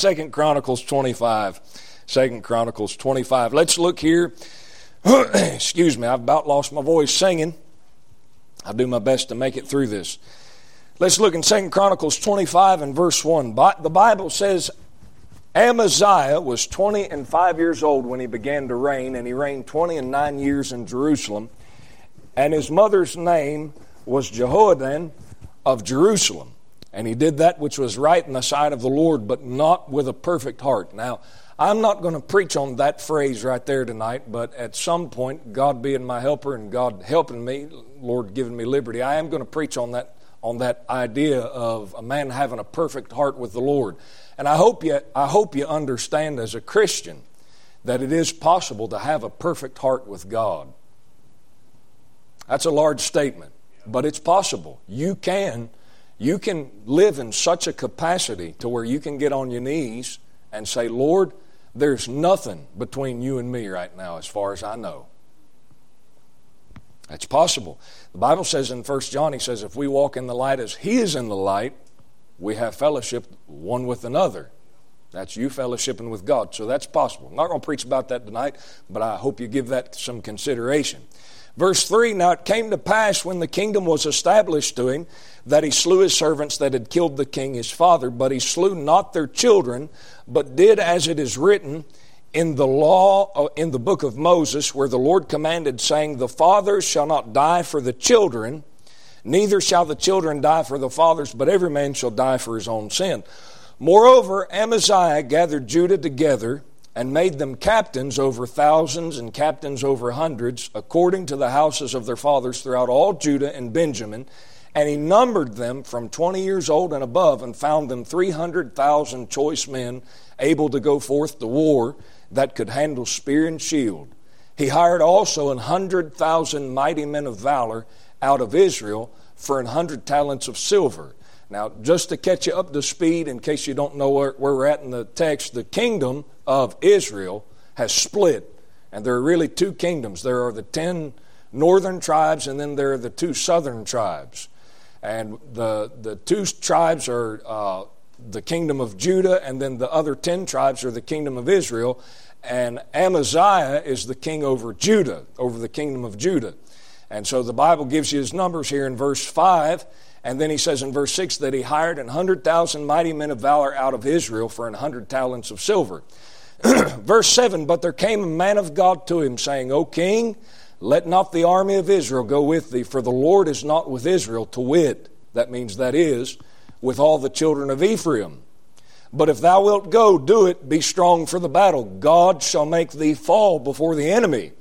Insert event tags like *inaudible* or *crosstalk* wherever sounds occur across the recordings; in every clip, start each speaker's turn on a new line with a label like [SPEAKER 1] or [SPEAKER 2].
[SPEAKER 1] Second Chronicles 25. Second Chronicles 25. Let's look here. *clears throat* Excuse me, I've about lost my voice singing. I'll do my best to make it through this. Let's look in Second Chronicles 25 and verse 1. The Bible says Amaziah was 20 and 5 years old when he began to reign, and he reigned 20 and 9 years in Jerusalem. And his mother's name was Jehoaddan of Jerusalem. And he did that which was right in the sight of the Lord, but not with a perfect heart. Now, I'm not going to preach on that phrase right there tonight, but at some point, God being my helper and God helping me, Lord giving me liberty, I am going to preach on that on that idea of a man having a perfect heart with the Lord. And I hope you I hope you understand as a Christian that it is possible to have a perfect heart with God. That's a large statement, but it's possible. You can you can live in such a capacity to where you can get on your knees and say, "Lord, there's nothing between you and me right now, as far as I know. That's possible. The Bible says in 1 John, he says, if we walk in the light as he is in the light, we have fellowship one with another. That's you fellowshipping with God. So that's possible. I'm not going to preach about that tonight, but I hope you give that some consideration. Verse 3 Now it came to pass when the kingdom was established to him that he slew his servants that had killed the king his father, but he slew not their children, but did as it is written in the law, uh, in the book of Moses, where the Lord commanded, saying, The fathers shall not die for the children, neither shall the children die for the fathers, but every man shall die for his own sin. Moreover, Amaziah gathered Judah together and made them captains over thousands and captains over hundreds, according to the houses of their fathers throughout all Judah and Benjamin. And he numbered them from 20 years old and above, and found them 300,000 choice men able to go forth to war that could handle spear and shield. He hired also an hundred thousand mighty men of valor out of Israel for an hundred talents of silver. Now, just to catch you up to speed, in case you don't know where, where we're at in the text, the kingdom of Israel has split. And there are really two kingdoms. There are the ten northern tribes, and then there are the two southern tribes. And the, the two tribes are uh, the kingdom of Judah, and then the other ten tribes are the kingdom of Israel. And Amaziah is the king over Judah, over the kingdom of Judah. And so the Bible gives you his numbers here in verse 5. And then he says in verse 6 that he hired an hundred thousand mighty men of valor out of Israel for an hundred talents of silver. *clears throat* verse 7 But there came a man of God to him, saying, O king, let not the army of Israel go with thee, for the Lord is not with Israel, to wit, that means that is, with all the children of Ephraim. But if thou wilt go, do it, be strong for the battle. God shall make thee fall before the enemy,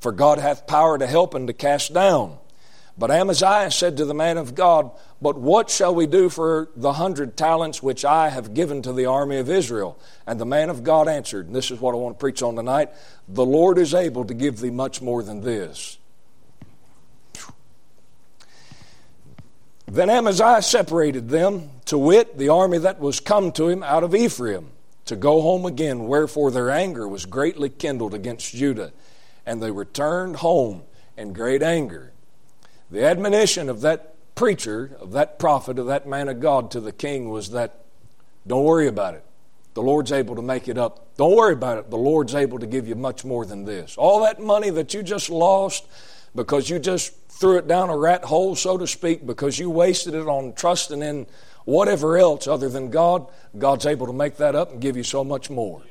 [SPEAKER 1] for God hath power to help and to cast down. But Amaziah said to the man of God, But what shall we do for the hundred talents which I have given to the army of Israel? And the man of God answered, and this is what I want to preach on tonight The Lord is able to give thee much more than this. Then Amaziah separated them, to wit, the army that was come to him out of Ephraim, to go home again, wherefore their anger was greatly kindled against Judah. And they returned home in great anger. The admonition of that preacher, of that prophet, of that man of God to the king was that don't worry about it. The Lord's able to make it up. Don't worry about it. The Lord's able to give you much more than this. All that money that you just lost because you just threw it down a rat hole, so to speak, because you wasted it on trusting in whatever else other than God, God's able to make that up and give you so much more.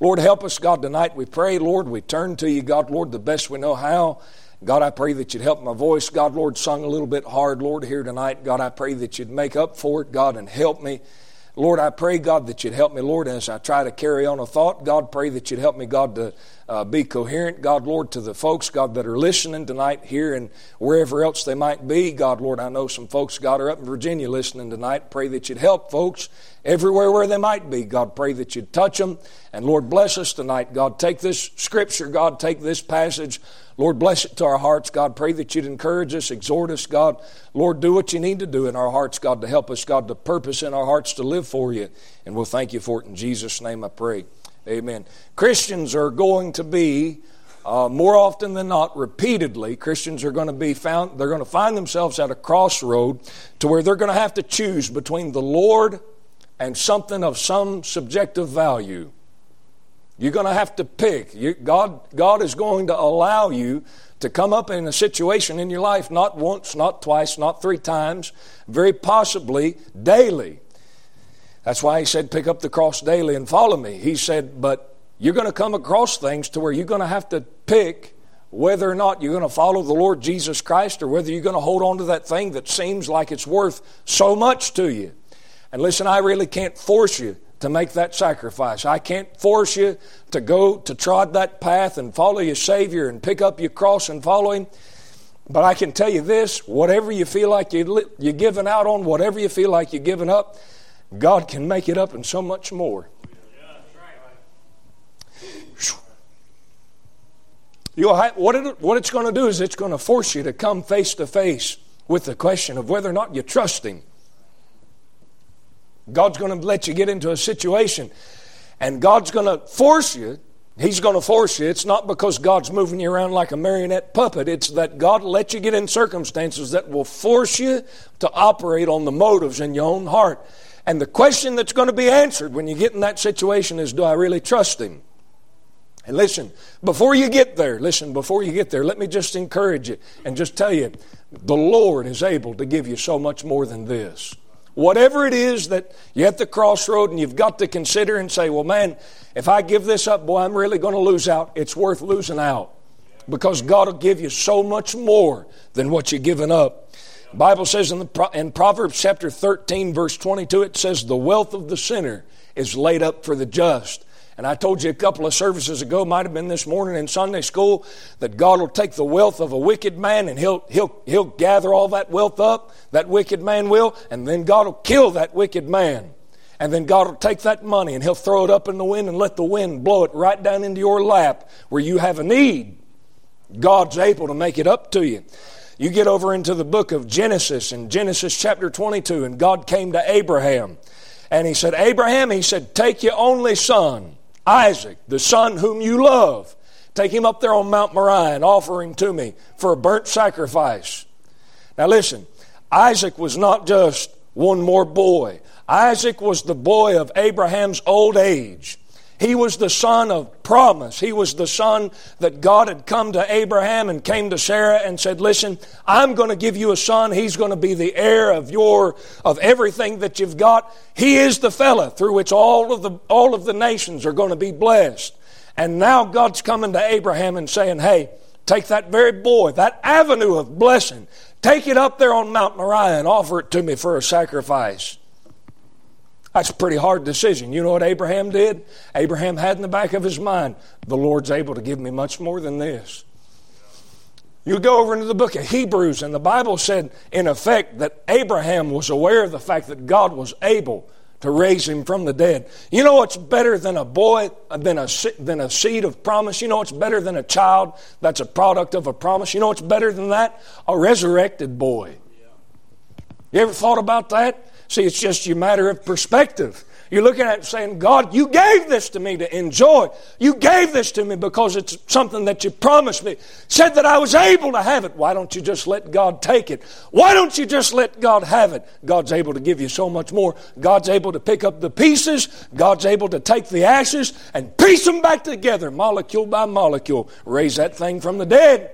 [SPEAKER 1] Lord, help us, God, tonight. We pray, Lord, we turn to you, God, Lord, the best we know how. God, I pray that you'd help my voice. God, Lord, sung a little bit hard, Lord, here tonight. God, I pray that you'd make up for it, God, and help me. Lord, I pray, God, that you'd help me, Lord, as I try to carry on a thought. God, pray that you'd help me, God, to uh, be coherent. God, Lord, to the folks, God, that are listening tonight here and wherever else they might be. God, Lord, I know some folks, God, are up in Virginia listening tonight. Pray that you'd help folks everywhere where they might be. God, pray that you'd touch them. And Lord, bless us tonight. God, take this scripture. God, take this passage. Lord, bless it to our hearts. God, pray that you'd encourage us, exhort us. God, Lord, do what you need to do in our hearts, God, to help us, God, to purpose in our hearts to live for you. And we'll thank you for it. In Jesus' name I pray. Amen. Christians are going to be, uh, more often than not, repeatedly, Christians are going to be found, they're going to find themselves at a crossroad to where they're going to have to choose between the Lord and something of some subjective value. You're going to have to pick. You, God, God is going to allow you to come up in a situation in your life, not once, not twice, not three times, very possibly daily. That's why he said, pick up the cross daily and follow me. He said, but you're going to come across things to where you're going to have to pick whether or not you're going to follow the Lord Jesus Christ or whether you're going to hold on to that thing that seems like it's worth so much to you. And listen, I really can't force you to make that sacrifice. I can't force you to go to trod that path and follow your Savior and pick up your cross and follow Him. But I can tell you this whatever you feel like you're giving out on, whatever you feel like you're giving up, God can make it up and so much more. You what, it, what it's going to do is it's going to force you to come face to face with the question of whether or not you trust Him. God's going to let you get into a situation and God's going to force you. He's going to force you. It's not because God's moving you around like a marionette puppet. It's that God let you get in circumstances that will force you to operate on the motives in your own heart. And the question that's going to be answered when you get in that situation is Do I really trust Him? And listen, before you get there, listen, before you get there, let me just encourage you and just tell you the Lord is able to give you so much more than this. Whatever it is that you're at the crossroad and you've got to consider and say, well, man, if I give this up, boy, I'm really going to lose out. It's worth losing out because God will give you so much more than what you're giving up. The Bible says in, the, in Proverbs chapter 13, verse 22, it says, The wealth of the sinner is laid up for the just. And I told you a couple of services ago, might have been this morning in Sunday school, that God will take the wealth of a wicked man and he'll, he'll, he'll gather all that wealth up, that wicked man will, and then God will kill that wicked man. And then God will take that money and he'll throw it up in the wind and let the wind blow it right down into your lap where you have a need. God's able to make it up to you. You get over into the book of Genesis in Genesis chapter 22, and God came to Abraham. And he said, Abraham, he said, take your only son Isaac, the son whom you love. Take him up there on Mount Moriah and offer him to me for a burnt sacrifice. Now listen, Isaac was not just one more boy. Isaac was the boy of Abraham's old age. He was the son of promise. He was the son that God had come to Abraham and came to Sarah and said, "Listen, I'm going to give you a son. He's going to be the heir of your of everything that you've got. He is the fella through which all of the all of the nations are going to be blessed." And now God's coming to Abraham and saying, "Hey, take that very boy, that avenue of blessing, take it up there on Mount Moriah and offer it to me for a sacrifice." That's a pretty hard decision. You know what Abraham did? Abraham had in the back of his mind, the Lord's able to give me much more than this. You go over into the book of Hebrews, and the Bible said, in effect, that Abraham was aware of the fact that God was able to raise him from the dead. You know what's better than a boy, than a, than a seed of promise? You know what's better than a child that's a product of a promise? You know what's better than that? A resurrected boy. You ever thought about that? See, it's just a matter of perspective. You're looking at it saying, God, you gave this to me to enjoy. You gave this to me because it's something that you promised me. Said that I was able to have it. Why don't you just let God take it? Why don't you just let God have it? God's able to give you so much more. God's able to pick up the pieces. God's able to take the ashes and piece them back together, molecule by molecule. Raise that thing from the dead.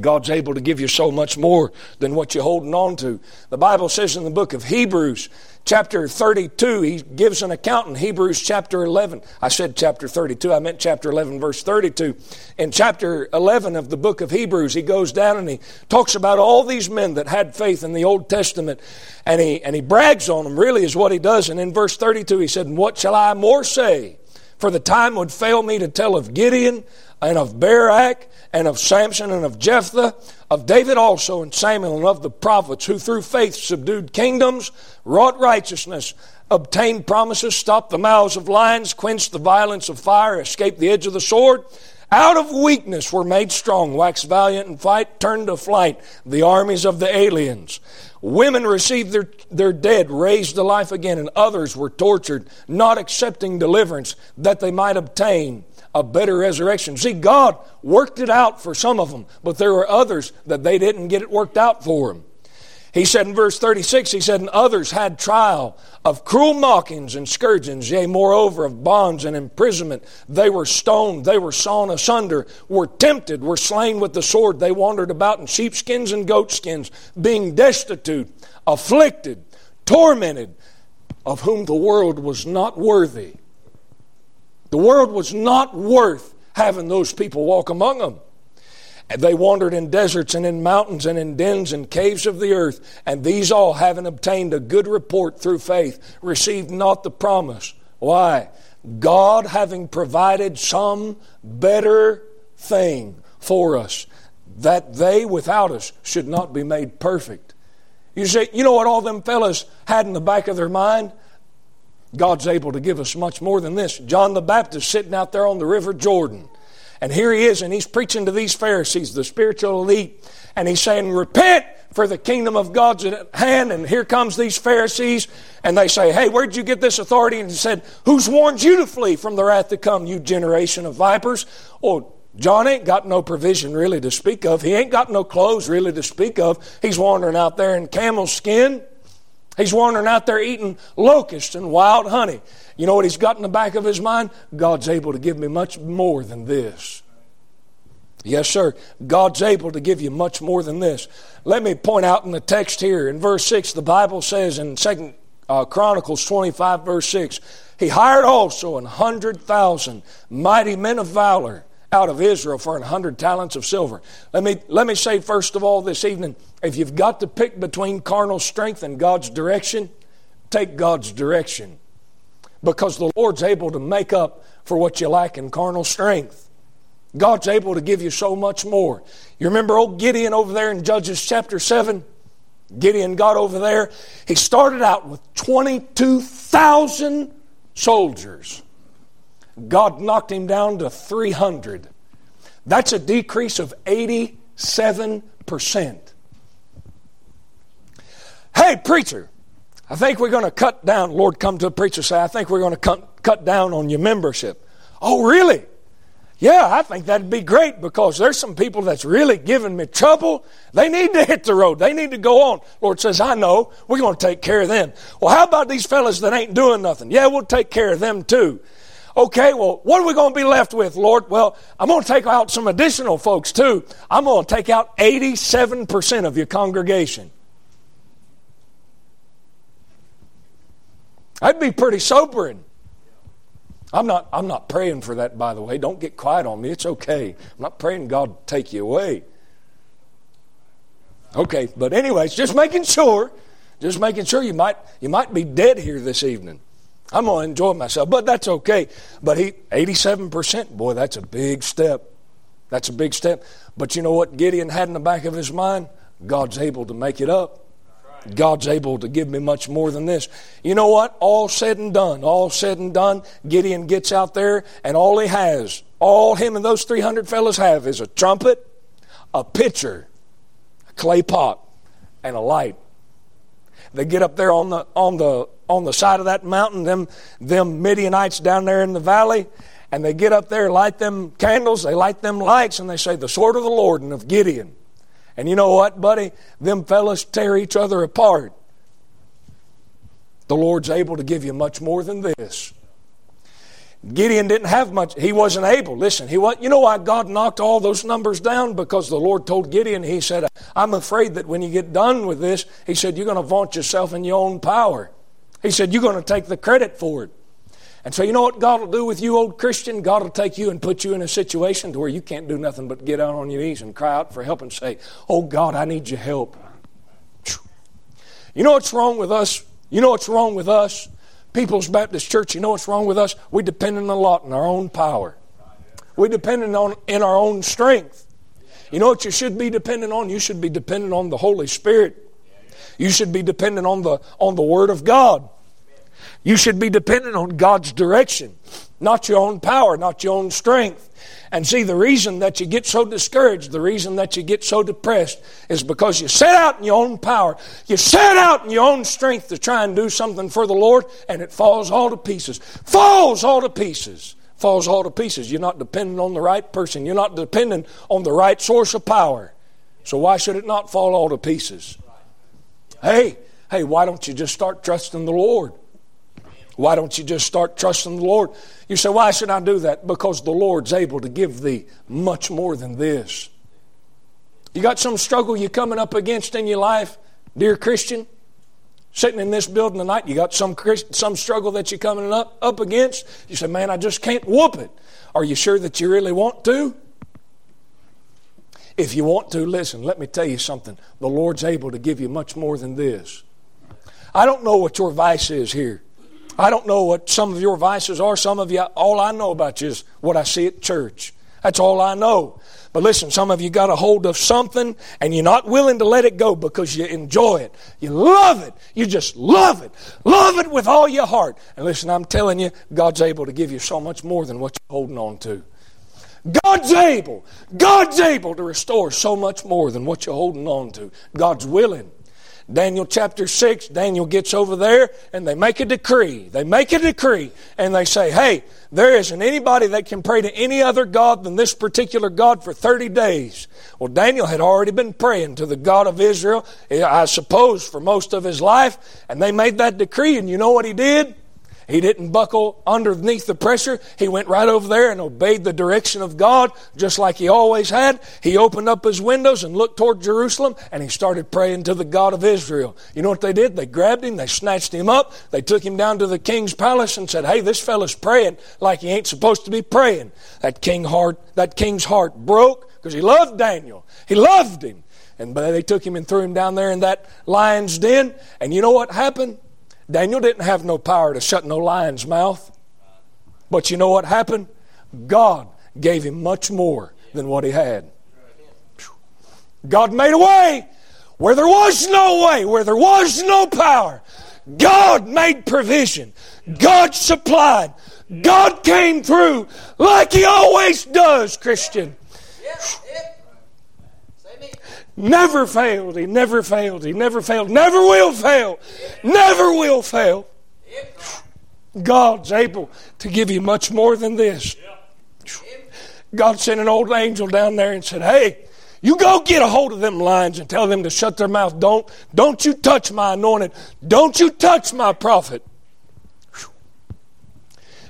[SPEAKER 1] God's able to give you so much more than what you're holding on to. The Bible says in the book of Hebrews, chapter 32, he gives an account in Hebrews chapter 11. I said chapter 32, I meant chapter 11, verse 32. In chapter 11 of the book of Hebrews, he goes down and he talks about all these men that had faith in the Old Testament, and he, and he brags on them, really, is what he does. And in verse 32, he said, What shall I more say? For the time would fail me to tell of Gideon and of Barak and of Samson and of Jephthah, of David also and Samuel and of the prophets who through faith subdued kingdoms, wrought righteousness, obtained promises, stopped the mouths of lions, quenched the violence of fire, escaped the edge of the sword. Out of weakness were made strong, waxed valiant in fight, turned to flight the armies of the aliens. Women received their, their dead raised to life again, and others were tortured, not accepting deliverance that they might obtain a better resurrection. See, God worked it out for some of them, but there were others that they didn't get it worked out for them. He said in verse 36, he said, And others had trial of cruel mockings and scourgings, yea, moreover, of bonds and imprisonment. They were stoned, they were sawn asunder, were tempted, were slain with the sword. They wandered about in sheepskins and goatskins, being destitute, afflicted, tormented, of whom the world was not worthy. The world was not worth having those people walk among them. They wandered in deserts and in mountains and in dens and caves of the earth, and these all, having obtained a good report through faith, received not the promise. Why? God having provided some better thing for us, that they without us should not be made perfect. You say, you know what all them fellas had in the back of their mind? God's able to give us much more than this. John the Baptist sitting out there on the River Jordan and here he is, and he's preaching to these Pharisees, the spiritual elite, and he's saying, Repent, for the kingdom of God's at hand. And here comes these Pharisees, and they say, Hey, where'd you get this authority? And he said, Who's warned you to flee from the wrath to come, you generation of vipers? Oh, John ain't got no provision really to speak of. He ain't got no clothes really to speak of. He's wandering out there in camel skin. He's wandering out there eating locusts and wild honey. You know what he's got in the back of his mind? God's able to give me much more than this. Yes, sir. God's able to give you much more than this. Let me point out in the text here, in verse 6, the Bible says in 2 uh, Chronicles 25, verse 6, He hired also an hundred thousand mighty men of valor out of Israel for an hundred talents of silver. Let me, let me say first of all this evening, if you've got to pick between carnal strength and God's direction, take God's direction. Because the Lord's able to make up for what you lack in carnal strength. God's able to give you so much more. You remember old Gideon over there in Judges chapter 7? Gideon got over there. He started out with 22,000 soldiers. God knocked him down to 300. That's a decrease of 87%. Hey, preacher, I think we're going to cut down. Lord, come to a preacher say, I think we're going to cut, cut down on your membership. Oh, really? Yeah, I think that'd be great because there's some people that's really giving me trouble. They need to hit the road. They need to go on. Lord says, I know. We're going to take care of them. Well, how about these fellas that ain't doing nothing? Yeah, we'll take care of them too. Okay, well, what are we going to be left with, Lord? Well, I'm going to take out some additional folks too. I'm going to take out 87% of your congregation. That'd be pretty sobering. I'm not, I'm not praying for that, by the way. Don't get quiet on me. It's okay. I'm not praying God to take you away. Okay, but anyways, just making sure, just making sure you might, you might be dead here this evening. I'm going to enjoy myself, but that's okay. But he, 87%, boy, that's a big step. That's a big step. But you know what Gideon had in the back of his mind? God's able to make it up. God's able to give me much more than this. You know what? All said and done, all said and done, Gideon gets out there and all he has, all him and those 300 fellows have is a trumpet, a pitcher, a clay pot, and a light. They get up there on the, on the, on the side of that mountain, them, them Midianites down there in the valley, and they get up there, light them candles, they light them lights, and they say, The sword of the Lord and of Gideon. And you know what, buddy? Them fellas tear each other apart. The Lord's able to give you much more than this. Gideon didn't have much. He wasn't able. Listen, he what? You know why God knocked all those numbers down? Because the Lord told Gideon, He said, I'm afraid that when you get done with this, He said, you're going to vaunt yourself in your own power. He said, you're going to take the credit for it. And so, you know what God will do with you, old Christian? God will take you and put you in a situation to where you can't do nothing but get out on your knees and cry out for help and say, Oh God, I need your help. You know what's wrong with us? You know what's wrong with us? People's Baptist Church, you know what's wrong with us? We depend on a lot on our own power. We depend on in our own strength. You know what you should be dependent on? You should be dependent on the Holy Spirit. You should be dependent on the on the Word of God. You should be dependent on God's direction, not your own power, not your own strength. And see, the reason that you get so discouraged, the reason that you get so depressed is because you set out in your own power. You set out in your own strength to try and do something for the Lord, and it falls all to pieces. Falls all to pieces. Falls all to pieces. You're not dependent on the right person. You're not dependent on the right source of power. So why should it not fall all to pieces? Hey, hey, why don't you just start trusting the Lord? Why don't you just start trusting the Lord? You say, Why should I do that? Because the Lord's able to give thee much more than this. You got some struggle you're coming up against in your life, dear Christian? Sitting in this building tonight, you got some some struggle that you're coming up, up against. You say, Man, I just can't whoop it. Are you sure that you really want to? If you want to, listen, let me tell you something. The Lord's able to give you much more than this. I don't know what your vice is here. I don't know what some of your vices are. Some of you, all I know about you is what I see at church. That's all I know. But listen, some of you got a hold of something and you're not willing to let it go because you enjoy it. You love it. You just love it. Love it with all your heart. And listen, I'm telling you, God's able to give you so much more than what you're holding on to. God's able. God's able to restore so much more than what you're holding on to. God's willing. Daniel chapter 6, Daniel gets over there and they make a decree. They make a decree and they say, hey, there isn't anybody that can pray to any other God than this particular God for 30 days. Well, Daniel had already been praying to the God of Israel, I suppose, for most of his life, and they made that decree, and you know what he did? He didn't buckle underneath the pressure. He went right over there and obeyed the direction of God, just like he always had. He opened up his windows and looked toward Jerusalem, and he started praying to the God of Israel. You know what they did? They grabbed him, they snatched him up, they took him down to the king's palace and said, Hey, this fella's praying like he ain't supposed to be praying. That king heart, that king's heart broke because he loved Daniel. He loved him. And they took him and threw him down there in that lion's den. And you know what happened? Daniel didn't have no power to shut no lion's mouth. But you know what happened? God gave him much more than what he had. God made a way where there was no way, where there was no power. God made provision. God supplied. God came through like He always does, Christian. Never failed. He never failed. He never failed. Never will fail. Never will fail. God's able to give you much more than this. God sent an old angel down there and said, Hey, you go get a hold of them lions and tell them to shut their mouth. Don't, don't you touch my anointed. Don't you touch my prophet.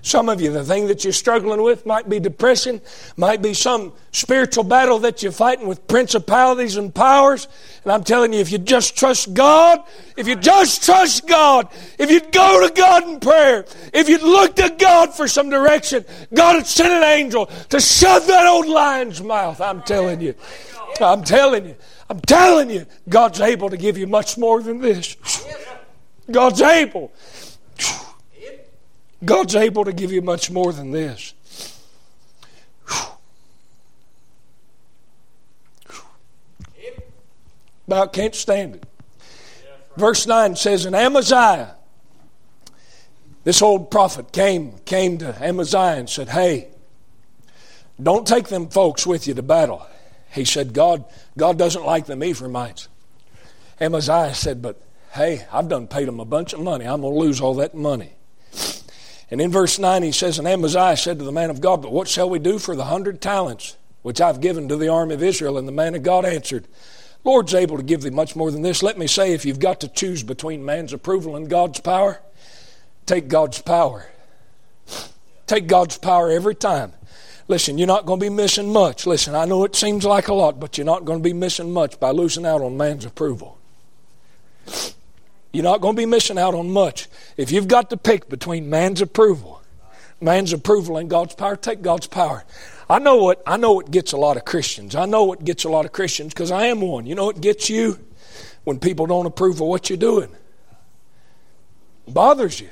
[SPEAKER 1] Some of you, the thing that you're struggling with might be depression, might be some spiritual battle that you're fighting with principalities and powers. And I'm telling you, if you just trust God, if you just trust God, if you'd go to God in prayer, if you'd look to God for some direction, God would send an angel to shut that old lion's mouth. I'm telling you. I'm telling you. I'm telling you, God's able to give you much more than this. God's able. God's able to give you much more than this. About can't stand it. Verse 9 says, And Amaziah, this old prophet came, came to Amaziah and said, Hey, don't take them folks with you to battle. He said, God, God doesn't like them Ephraimites. Amaziah said, But hey, I've done paid them a bunch of money. I'm going to lose all that money. And in verse 9, he says, And Amaziah said to the man of God, But what shall we do for the hundred talents which I've given to the army of Israel? And the man of God answered, Lord's able to give thee much more than this. Let me say, if you've got to choose between man's approval and God's power, take God's power. Take God's power every time. Listen, you're not going to be missing much. Listen, I know it seems like a lot, but you're not going to be missing much by losing out on man's approval. You're not going to be missing out on much. If you've got to pick between man's approval, man's approval and God's power, take God's power. I know what I know what gets a lot of Christians. I know what gets a lot of Christians because I am one. You know what gets you when people don't approve of what you're doing. It bothers you.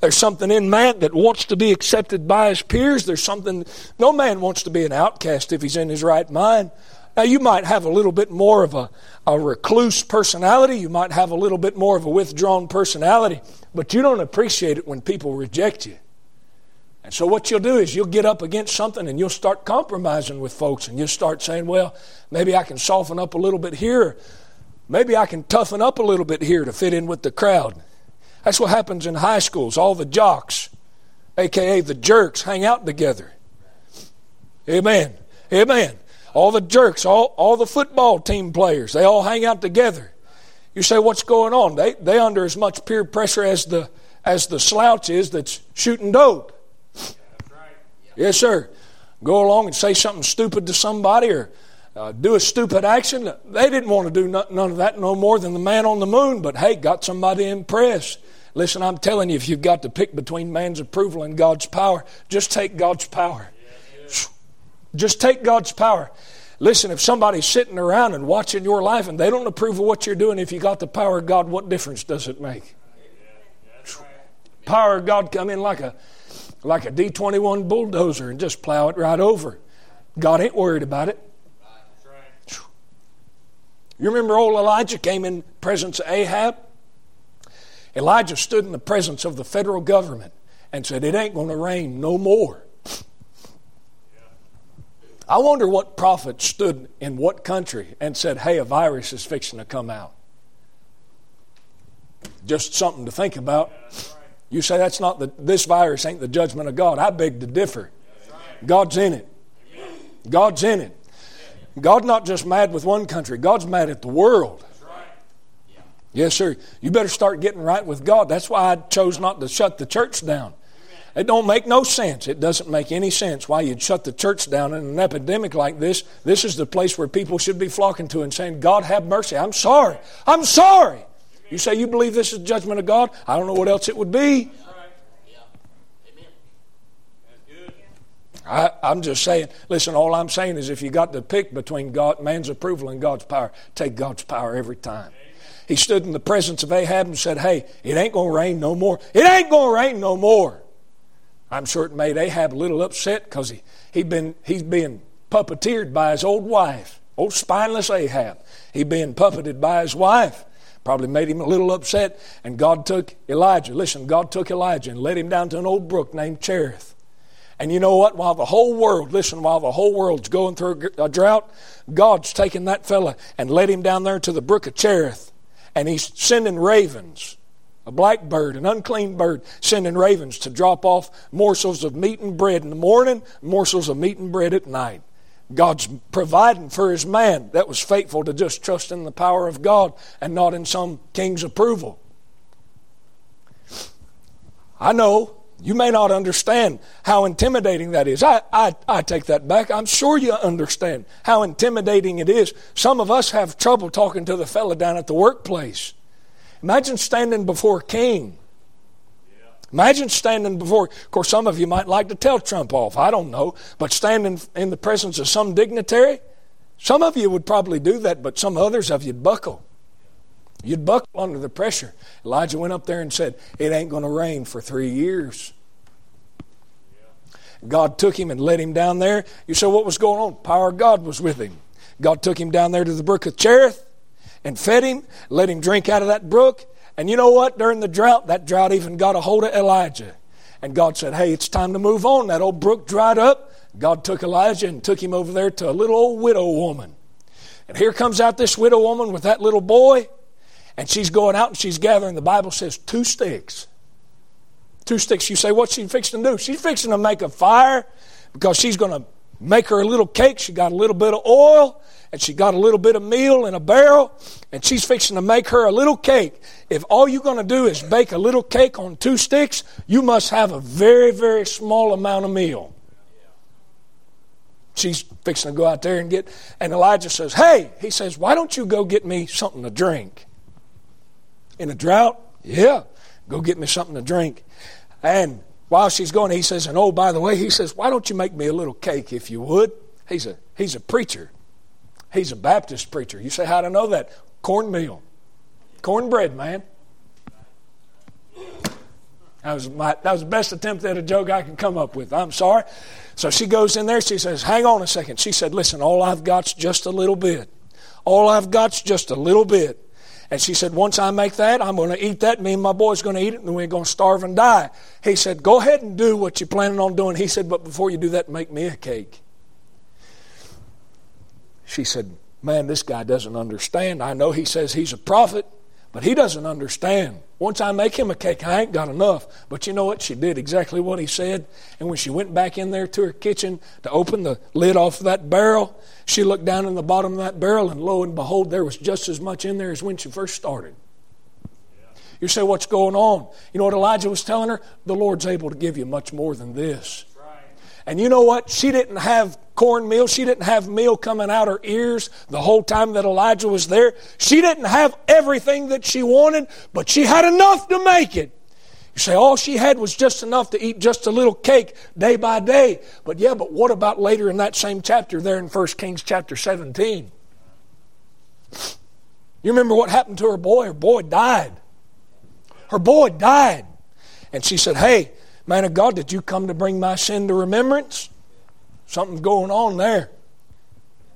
[SPEAKER 1] There's something in man that wants to be accepted by his peers. There's something no man wants to be an outcast if he's in his right mind. Now, you might have a little bit more of a, a recluse personality. You might have a little bit more of a withdrawn personality, but you don't appreciate it when people reject you. And so, what you'll do is you'll get up against something and you'll start compromising with folks and you'll start saying, well, maybe I can soften up a little bit here. Maybe I can toughen up a little bit here to fit in with the crowd. That's what happens in high schools. All the jocks, aka the jerks, hang out together. Amen. Amen. All the jerks, all, all the football team players, they all hang out together. You say, what's going on? They, they under as much peer pressure as the, as the slouch is that's shooting dope. Right. Yes, sir. Go along and say something stupid to somebody or uh, do a stupid action. They didn't want to do none of that no more than the man on the moon, but hey, got somebody impressed. Listen, I'm telling you, if you've got to pick between man's approval and God's power, just take God's power. Just take God's power. Listen, if somebody's sitting around and watching your life and they don't approve of what you're doing, if you got the power of God, what difference does it make? Power of God come in like a like a D21 bulldozer and just plow it right over. God ain't worried about it. You remember old Elijah came in presence of Ahab? Elijah stood in the presence of the federal government and said, It ain't going to rain no more. I wonder what prophet stood in what country and said, Hey, a virus is fixing to come out. Just something to think about. You say that's not the, this virus ain't the judgment of God. I beg to differ. God's in it. God's in it. God's not just mad with one country, God's mad at the world. Yes, sir. You better start getting right with God. That's why I chose not to shut the church down. It don't make no sense. It doesn't make any sense why you'd shut the church down in an epidemic like this. This is the place where people should be flocking to and saying, God have mercy. I'm sorry. I'm sorry. You say you believe this is judgment of God? I don't know what else it would be. I, am just saying, listen, all I'm saying is if you got to pick between God, man's approval and God's power, take God's power every time. He stood in the presence of Ahab and said, Hey, it ain't going to rain no more. It ain't going to rain no more. I'm sure it made Ahab a little upset because he, he'd been, he's being puppeteered by his old wife, old spineless Ahab. He'd been puppeted by his wife. Probably made him a little upset. And God took Elijah. Listen, God took Elijah and led him down to an old brook named Cherith. And you know what? While the whole world, listen, while the whole world's going through a drought, God's taken that fella and led him down there to the brook of Cherith. And he's sending ravens, a blackbird, an unclean bird, sending ravens to drop off morsels of meat and bread in the morning, morsels of meat and bread at night. God's providing for his man that was faithful to just trust in the power of God and not in some king's approval. I know you may not understand how intimidating that is. I, I, I take that back. I'm sure you understand how intimidating it is. Some of us have trouble talking to the fella down at the workplace. Imagine standing before a king. Imagine standing before, of course, some of you might like to tell Trump off. I don't know. But standing in the presence of some dignitary, some of you would probably do that, but some others of you'd buckle. You'd buckle under the pressure. Elijah went up there and said, It ain't going to rain for three years. God took him and led him down there. You say, What was going on? Power of God was with him. God took him down there to the brook of Cherith and fed him, let him drink out of that brook. And you know what? During the drought, that drought even got a hold of Elijah. And God said, Hey, it's time to move on. That old brook dried up. God took Elijah and took him over there to a little old widow woman. And here comes out this widow woman with that little boy. And she's going out and she's gathering, the Bible says, two sticks. Two sticks. You say, what's she fixing to do? She's fixing to make a fire because she's going to make her a little cake. She got a little bit of oil and she got a little bit of meal in a barrel and she's fixing to make her a little cake. If all you're going to do is bake a little cake on two sticks, you must have a very, very small amount of meal. She's fixing to go out there and get, and Elijah says, Hey, he says, why don't you go get me something to drink? in a drought? Yeah, go get me something to drink. And while she's going, he says, and oh, by the way, he says, why don't you make me a little cake if you would? He's a, he's a preacher. He's a Baptist preacher. You say, how to know that? Cornmeal. Cornbread, man. That was, my, that was the best attempt at a joke I could come up with. I'm sorry. So she goes in there. She says, Hang on a second. She said, Listen, all I've got's just a little bit. All I've got's just a little bit. And she said, Once I make that, I'm going to eat that. Me and my boy's going to eat it, and we're going to starve and die. He said, Go ahead and do what you're planning on doing. He said, But before you do that, make me a cake. She said, Man, this guy doesn't understand. I know he says he's a prophet, But he doesn't understand. Once I make him a cake, I ain't got enough. But you know what? She did exactly what he said. And when she went back in there to her kitchen to open the lid off of that barrel, she looked down in the bottom of that barrel, and lo and behold, there was just as much in there as when she first started. You say, What's going on? You know what Elijah was telling her? The Lord's able to give you much more than this. And you know what? She didn't have cornmeal. She didn't have meal coming out her ears the whole time that Elijah was there. She didn't have everything that she wanted, but she had enough to make it. You say all she had was just enough to eat just a little cake day by day. But yeah, but what about later in that same chapter there in 1 Kings chapter 17? You remember what happened to her boy? Her boy died. Her boy died. And she said, Hey, Man of God, did you come to bring my sin to remembrance? Something's going on there.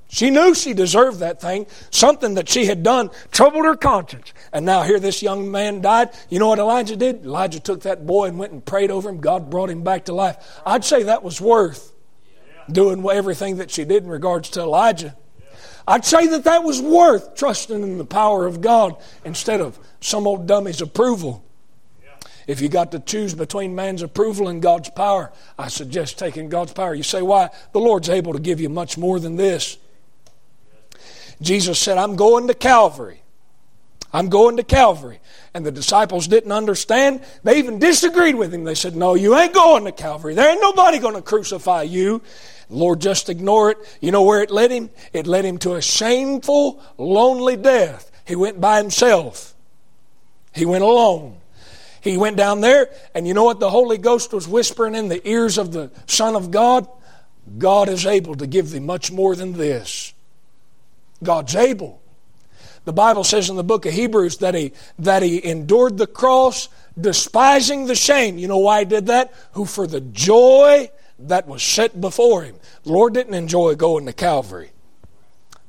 [SPEAKER 1] She knew she deserved that thing. Something that she had done troubled her conscience. And now here this young man died. You know what Elijah did? Elijah took that boy and went and prayed over him. God brought him back to life. I'd say that was worth doing everything that she did in regards to Elijah. I'd say that that was worth trusting in the power of God instead of some old dummy's approval. If you got to choose between man's approval and God's power, I suggest taking God's power. You say, why? The Lord's able to give you much more than this. Jesus said, I'm going to Calvary. I'm going to Calvary. And the disciples didn't understand. They even disagreed with him. They said, No, you ain't going to Calvary. There ain't nobody going to crucify you. Lord, just ignore it. You know where it led him? It led him to a shameful, lonely death. He went by himself, he went alone. He went down there, and you know what the Holy Ghost was whispering in the ears of the Son of God? God is able to give thee much more than this. God's able. The Bible says in the book of Hebrews that he, that he endured the cross, despising the shame. You know why he did that? Who for the joy that was set before him. The Lord didn't enjoy going to Calvary.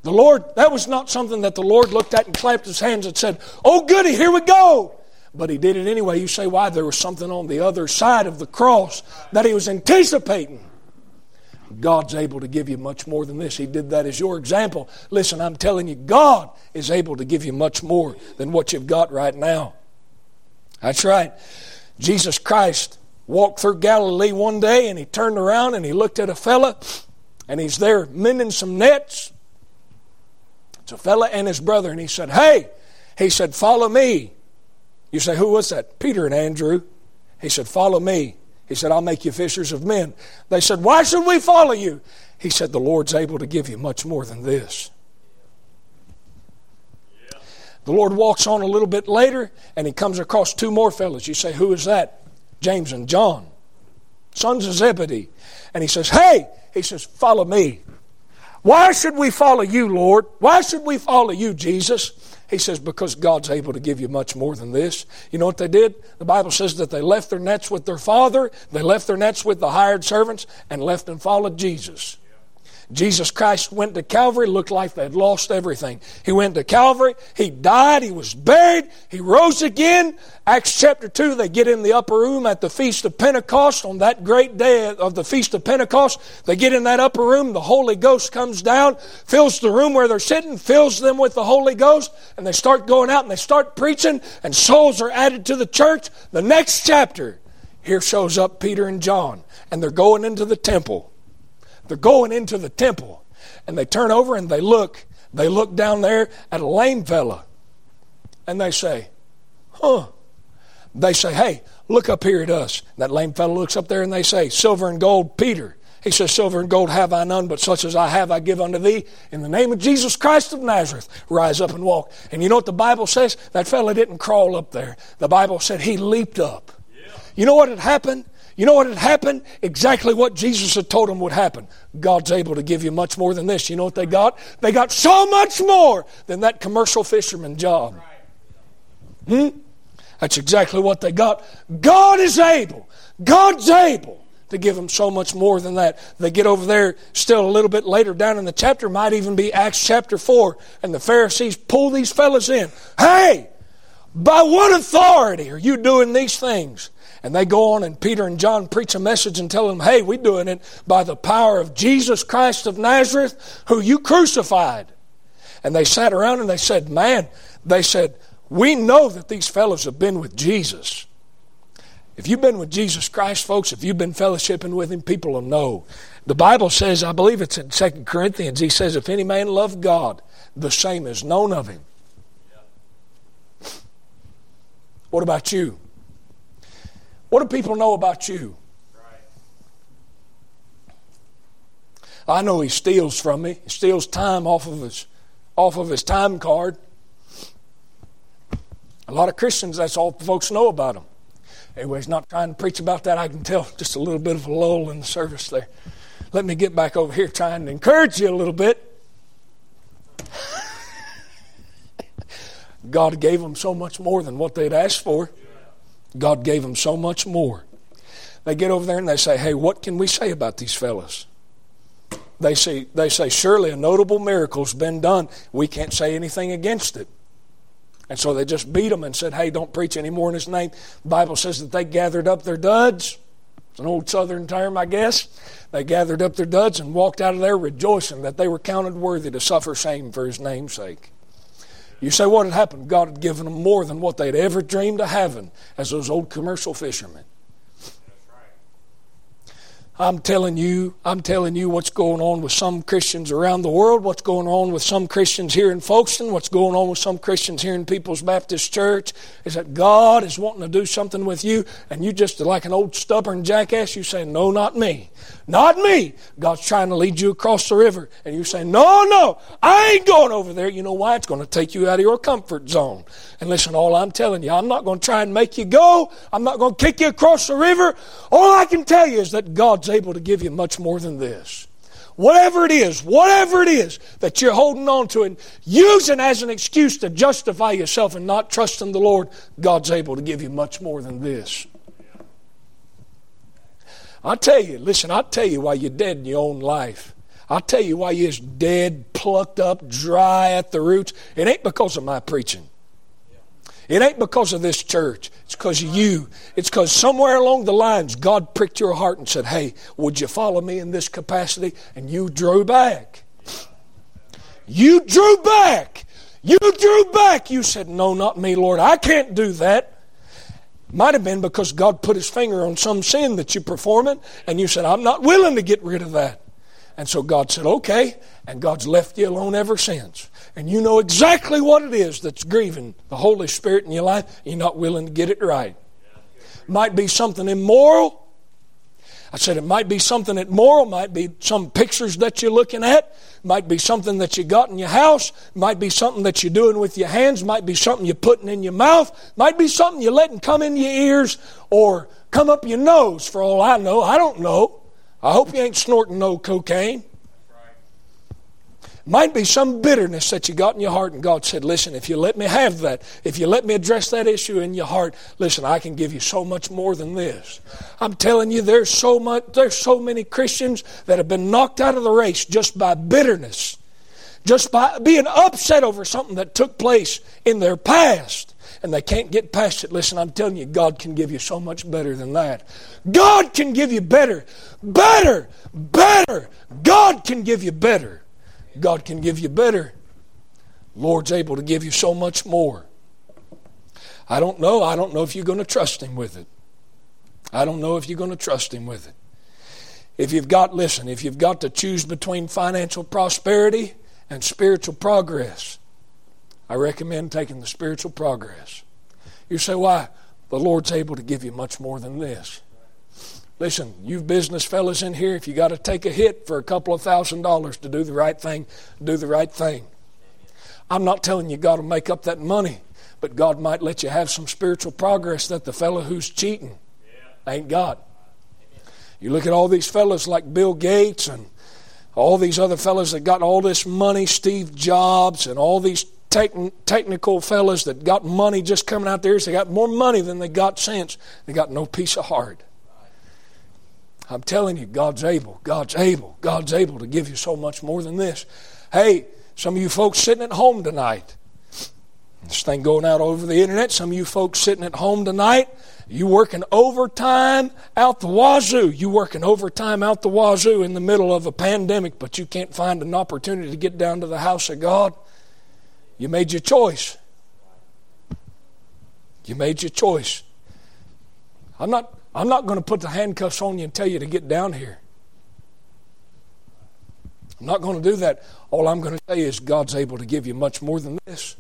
[SPEAKER 1] The Lord, that was not something that the Lord looked at and clapped his hands and said, Oh, goody, here we go but he did it anyway. You say, why? There was something on the other side of the cross that he was anticipating. God's able to give you much more than this. He did that as your example. Listen, I'm telling you, God is able to give you much more than what you've got right now. That's right. Jesus Christ walked through Galilee one day and he turned around and he looked at a fella and he's there mending some nets. It's a fella and his brother and he said, Hey, he said, follow me. You say, Who was that? Peter and Andrew. He said, Follow me. He said, I'll make you fishers of men. They said, Why should we follow you? He said, The Lord's able to give you much more than this. The Lord walks on a little bit later and he comes across two more fellows. You say, Who is that? James and John, sons of Zebedee. And he says, Hey, he says, Follow me. Why should we follow you, Lord? Why should we follow you, Jesus? He says, because God's able to give you much more than this. You know what they did? The Bible says that they left their nets with their father, they left their nets with the hired servants, and left and followed Jesus. Jesus Christ went to Calvary, looked like they'd lost everything. He went to Calvary, he died, he was buried, he rose again. Acts chapter 2, they get in the upper room at the Feast of Pentecost on that great day of the Feast of Pentecost. They get in that upper room, the Holy Ghost comes down, fills the room where they're sitting, fills them with the Holy Ghost, and they start going out and they start preaching, and souls are added to the church. The next chapter, here shows up Peter and John, and they're going into the temple. They're going into the temple and they turn over and they look. They look down there at a lame fella and they say, Huh. They say, Hey, look up here at us. That lame fellow looks up there and they say, Silver and gold, Peter. He says, Silver and gold have I none, but such as I have I give unto thee. In the name of Jesus Christ of Nazareth, rise up and walk. And you know what the Bible says? That fellow didn't crawl up there. The Bible said he leaped up. Yeah. You know what had happened? You know what had happened? Exactly what Jesus had told them would happen. God's able to give you much more than this. You know what they got? They got so much more than that commercial fisherman job. Hmm? That's exactly what they got. God is able. God's able to give them so much more than that. They get over there still a little bit later down in the chapter, might even be Acts chapter 4, and the Pharisees pull these fellas in. Hey, by what authority are you doing these things? And they go on, and Peter and John preach a message and tell them, hey, we're doing it by the power of Jesus Christ of Nazareth, who you crucified. And they sat around and they said, man, they said, We know that these fellows have been with Jesus. If you've been with Jesus Christ, folks, if you've been fellowshipping with Him, people will know. The Bible says, I believe it's in 2 Corinthians, he says, if any man love God, the same is known of him. What about you? What do people know about you? I know he steals from me. He steals time off of his off of his time card. A lot of Christians, that's all folks know about him. Anyway, he's not trying to preach about that. I can tell just a little bit of a lull in the service there. Let me get back over here trying to encourage you a little bit. *laughs* God gave them so much more than what they'd asked for. God gave them so much more. They get over there and they say, Hey, what can we say about these fellows? They say, they say, Surely a notable miracle's been done. We can't say anything against it. And so they just beat them and said, Hey, don't preach anymore in his name. The Bible says that they gathered up their duds. It's an old southern term, I guess. They gathered up their duds and walked out of there rejoicing that they were counted worthy to suffer shame for his name's sake. You say, what had happened? God had given them more than what they'd ever dreamed of having as those old commercial fishermen. I'm telling you, I'm telling you what's going on with some Christians around the world, what's going on with some Christians here in Folkston, what's going on with some Christians here in People's Baptist Church, is that God is wanting to do something with you, and you just like an old stubborn jackass, you say, No, not me. Not me. God's trying to lead you across the river, and you say, No, no, I ain't going over there. You know why? It's going to take you out of your comfort zone. And listen, all I'm telling you, I'm not going to try and make you go. I'm not going to kick you across the river. All I can tell you is that God God's able to give you much more than this. Whatever it is, whatever it is that you're holding on to and using as an excuse to justify yourself and not trusting the Lord, God's able to give you much more than this. i tell you, listen, I'll tell you why you're dead in your own life. I'll tell you why you're dead, plucked up, dry at the roots. It ain't because of my preaching. It ain't because of this church. It's because of you. It's because somewhere along the lines, God pricked your heart and said, Hey, would you follow me in this capacity? And you drew back. You drew back. You drew back. You said, No, not me, Lord. I can't do that. Might have been because God put his finger on some sin that you're performing, and you said, I'm not willing to get rid of that. And so God said, Okay. And God's left you alone ever since and you know exactly what it is that's grieving the Holy Spirit in your life, you're not willing to get it right. Might be something immoral. I said it might be something immoral, might be some pictures that you're looking at, might be something that you got in your house, might be something that you're doing with your hands, might be something you're putting in your mouth, might be something you're letting come in your ears or come up your nose for all I know. I don't know. I hope you ain't snorting no cocaine. Might be some bitterness that you got in your heart, and God said, Listen, if you let me have that, if you let me address that issue in your heart, listen, I can give you so much more than this. I'm telling you, there's so much, there's so many Christians that have been knocked out of the race just by bitterness, just by being upset over something that took place in their past and they can't get past it. Listen, I'm telling you, God can give you so much better than that. God can give you better, better, better. God can give you better. God can give you better. Lord's able to give you so much more. I don't know. I don't know if you're going to trust Him with it. I don't know if you're going to trust Him with it. If you've got, listen, if you've got to choose between financial prosperity and spiritual progress, I recommend taking the spiritual progress. You say, why? The Lord's able to give you much more than this. Listen, you business fellas in here, if you got to take a hit for a couple of thousand dollars to do the right thing, do the right thing. I'm not telling you God will make up that money, but God might let you have some spiritual progress that the fellow who's cheating ain't got. You look at all these fellows like Bill Gates and all these other fellows that got all this money, Steve Jobs, and all these technical fellows that got money just coming out there. They got more money than they got sense. They got no peace of heart. I'm telling you, God's able. God's able. God's able to give you so much more than this. Hey, some of you folks sitting at home tonight, this thing going out over the internet, some of you folks sitting at home tonight, you working overtime out the wazoo. You working overtime out the wazoo in the middle of a pandemic, but you can't find an opportunity to get down to the house of God. You made your choice. You made your choice. I'm not, I'm not going to put the handcuffs on you and tell you to get down here. I'm not going to do that. All I'm going to you is God's able to give you much more than this.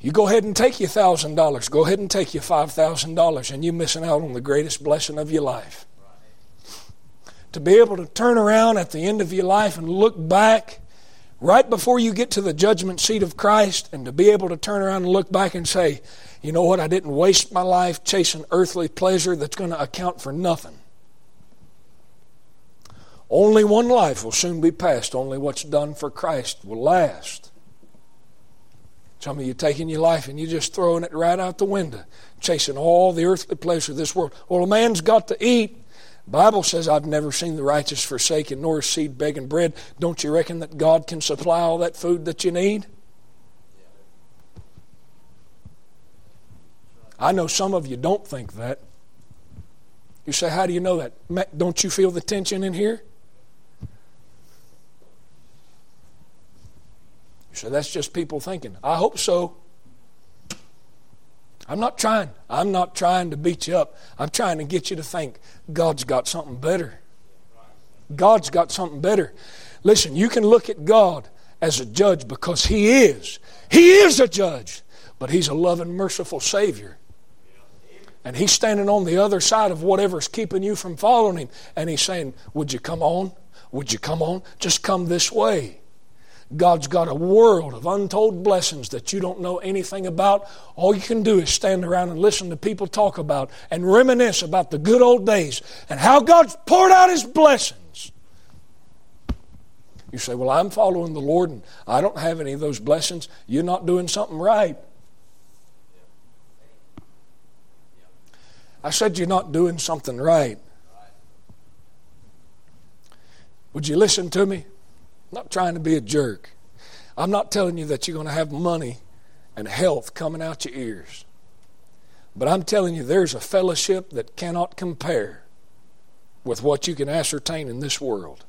[SPEAKER 1] You go ahead and take your thousand dollars. Go ahead and take your five thousand dollars, and you're missing out on the greatest blessing of your life. To be able to turn around at the end of your life and look back right before you get to the judgment seat of Christ, and to be able to turn around and look back and say, you know what, I didn't waste my life chasing earthly pleasure that's going to account for nothing. Only one life will soon be passed. Only what's done for Christ will last. Some of you taking your life and you're just throwing it right out the window, chasing all the earthly pleasure of this world. Well, a man's got to eat. Bible says, I've never seen the righteous forsaken, nor seed begging bread. Don't you reckon that God can supply all that food that you need? I know some of you don't think that. You say, How do you know that? Don't you feel the tension in here? So that's just people thinking. I hope so. I'm not trying. I'm not trying to beat you up. I'm trying to get you to think God's got something better. God's got something better. Listen, you can look at God as a judge because He is. He is a judge, but He's a loving, merciful Savior. And He's standing on the other side of whatever's keeping you from following Him. And He's saying, Would you come on? Would you come on? Just come this way. God's got a world of untold blessings that you don't know anything about. All you can do is stand around and listen to people talk about and reminisce about the good old days and how God's poured out His blessings. You say, Well, I'm following the Lord and I don't have any of those blessings. You're not doing something right. I said, You're not doing something right. Would you listen to me? I'm not trying to be a jerk. I'm not telling you that you're going to have money and health coming out your ears. But I'm telling you, there's a fellowship that cannot compare with what you can ascertain in this world.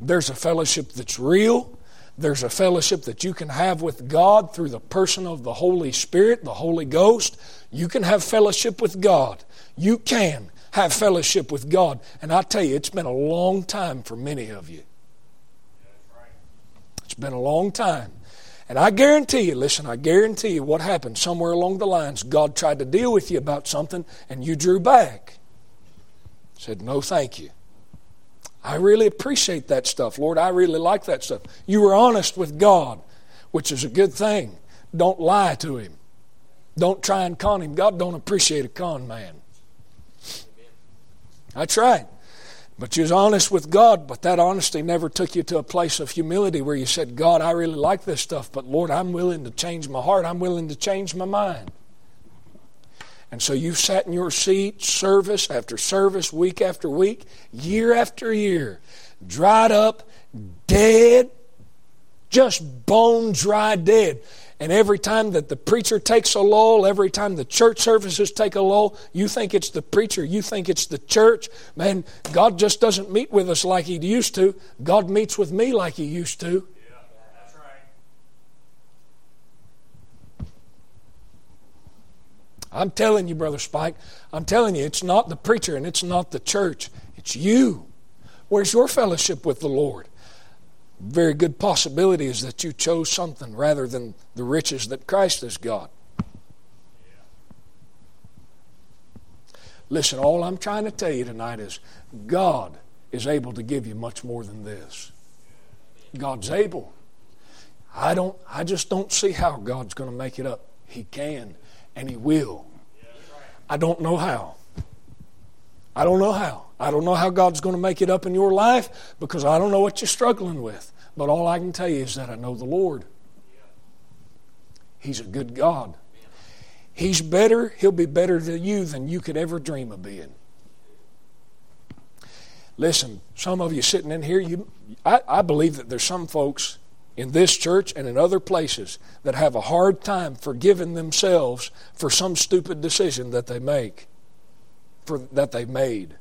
[SPEAKER 1] There's a fellowship that's real. There's a fellowship that you can have with God through the person of the Holy Spirit, the Holy Ghost. You can have fellowship with God. You can have fellowship with God. And I tell you, it's been a long time for many of you. It's been a long time. And I guarantee you, listen, I guarantee you what happened somewhere along the lines. God tried to deal with you about something and you drew back. Said, no, thank you. I really appreciate that stuff. Lord, I really like that stuff. You were honest with God, which is a good thing. Don't lie to Him. Don't try and con Him. God don't appreciate a con man. That's right. But you was honest with God, but that honesty never took you to a place of humility where you said, God, I really like this stuff, but Lord, I'm willing to change my heart. I'm willing to change my mind. And so you've sat in your seat, service after service, week after week, year after year, dried up, dead, just bone dry dead. And every time that the preacher takes a lull, every time the church services take a lull, you think it's the preacher, you think it's the church. Man, God just doesn't meet with us like He used to. God meets with me like He used to.
[SPEAKER 2] Yeah, that's right.
[SPEAKER 1] I'm telling you, Brother Spike, I'm telling you, it's not the preacher and it's not the church, it's you. Where's your fellowship with the Lord? Very good possibility is that you chose something rather than the riches that Christ has got. Listen, all I'm trying to tell you tonight is God is able to give you much more than this. God's able. I don't I just don't see how God's going to make it up. He can and he will. I don't know how. I don't know how. I don't know how God's going to make it up in your life because I don't know what you're struggling with. But all I can tell you is that I know the Lord. He's a good God. He's better, He'll be better to you than you could ever dream of being. Listen, some of you sitting in here, you, I, I believe that there's some folks in this church and in other places that have a hard time forgiving themselves for some stupid decision that they make, for, that they made.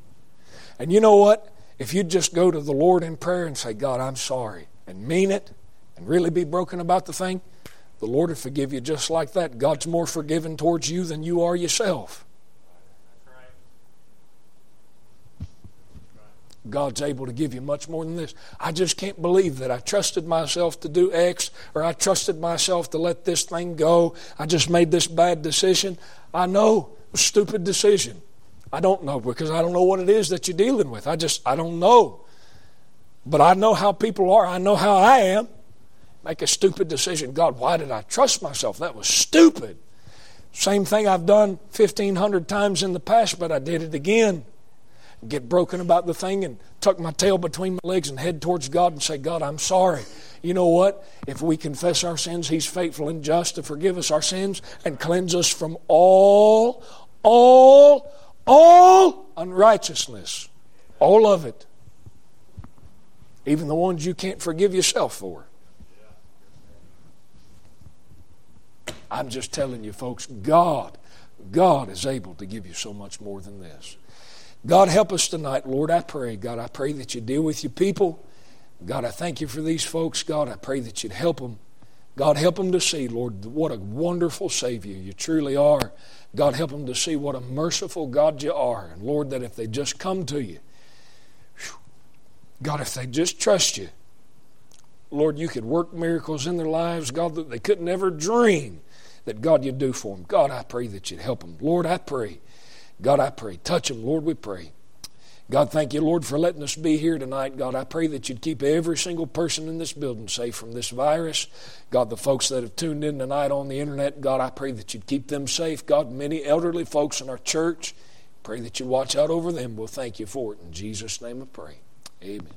[SPEAKER 1] And you know what? If you just go to the Lord in prayer and say, God, I'm sorry, and mean it, and really be broken about the thing, the Lord will forgive you just like that. God's more forgiving towards you than you are yourself. God's able to give you much more than this. I just can't believe that I trusted myself to do X or I trusted myself to let this thing go. I just made this bad decision. I know, stupid decision. I don't know because I don't know what it is that you're dealing with. I just, I don't know. But I know how people are. I know how I am. Make a stupid decision. God, why did I trust myself? That was stupid. Same thing I've done 1,500 times in the past, but I did it again get broken about the thing and tuck my tail between my legs and head towards God and say, God, I'm sorry. You know what? If we confess our sins, He's faithful and just to forgive us our sins and cleanse us from all, all, all unrighteousness. All of it. Even the ones you can't forgive yourself for. I'm just telling you, folks, God, God is able to give you so much more than this. God, help us tonight, Lord. I pray, God, I pray that you deal with your people. God, I thank you for these folks. God, I pray that you'd help them. God, help them to see, Lord, what a wonderful Savior you truly are. God, help them to see what a merciful God you are. And Lord, that if they just come to you, God, if they just trust you, Lord, you could work miracles in their lives, God, that they could never dream that God you'd do for them. God, I pray that you'd help them. Lord, I pray God, I pray. Touch them, Lord, we pray. God, thank you, Lord, for letting us be here tonight. God, I pray that you'd keep every single person in this building safe from this virus. God, the folks that have tuned in tonight on the internet, God, I pray that you'd keep them safe. God, many elderly folks in our church, pray that you'd watch out over them. We'll thank you for it. In Jesus' name I pray. Amen.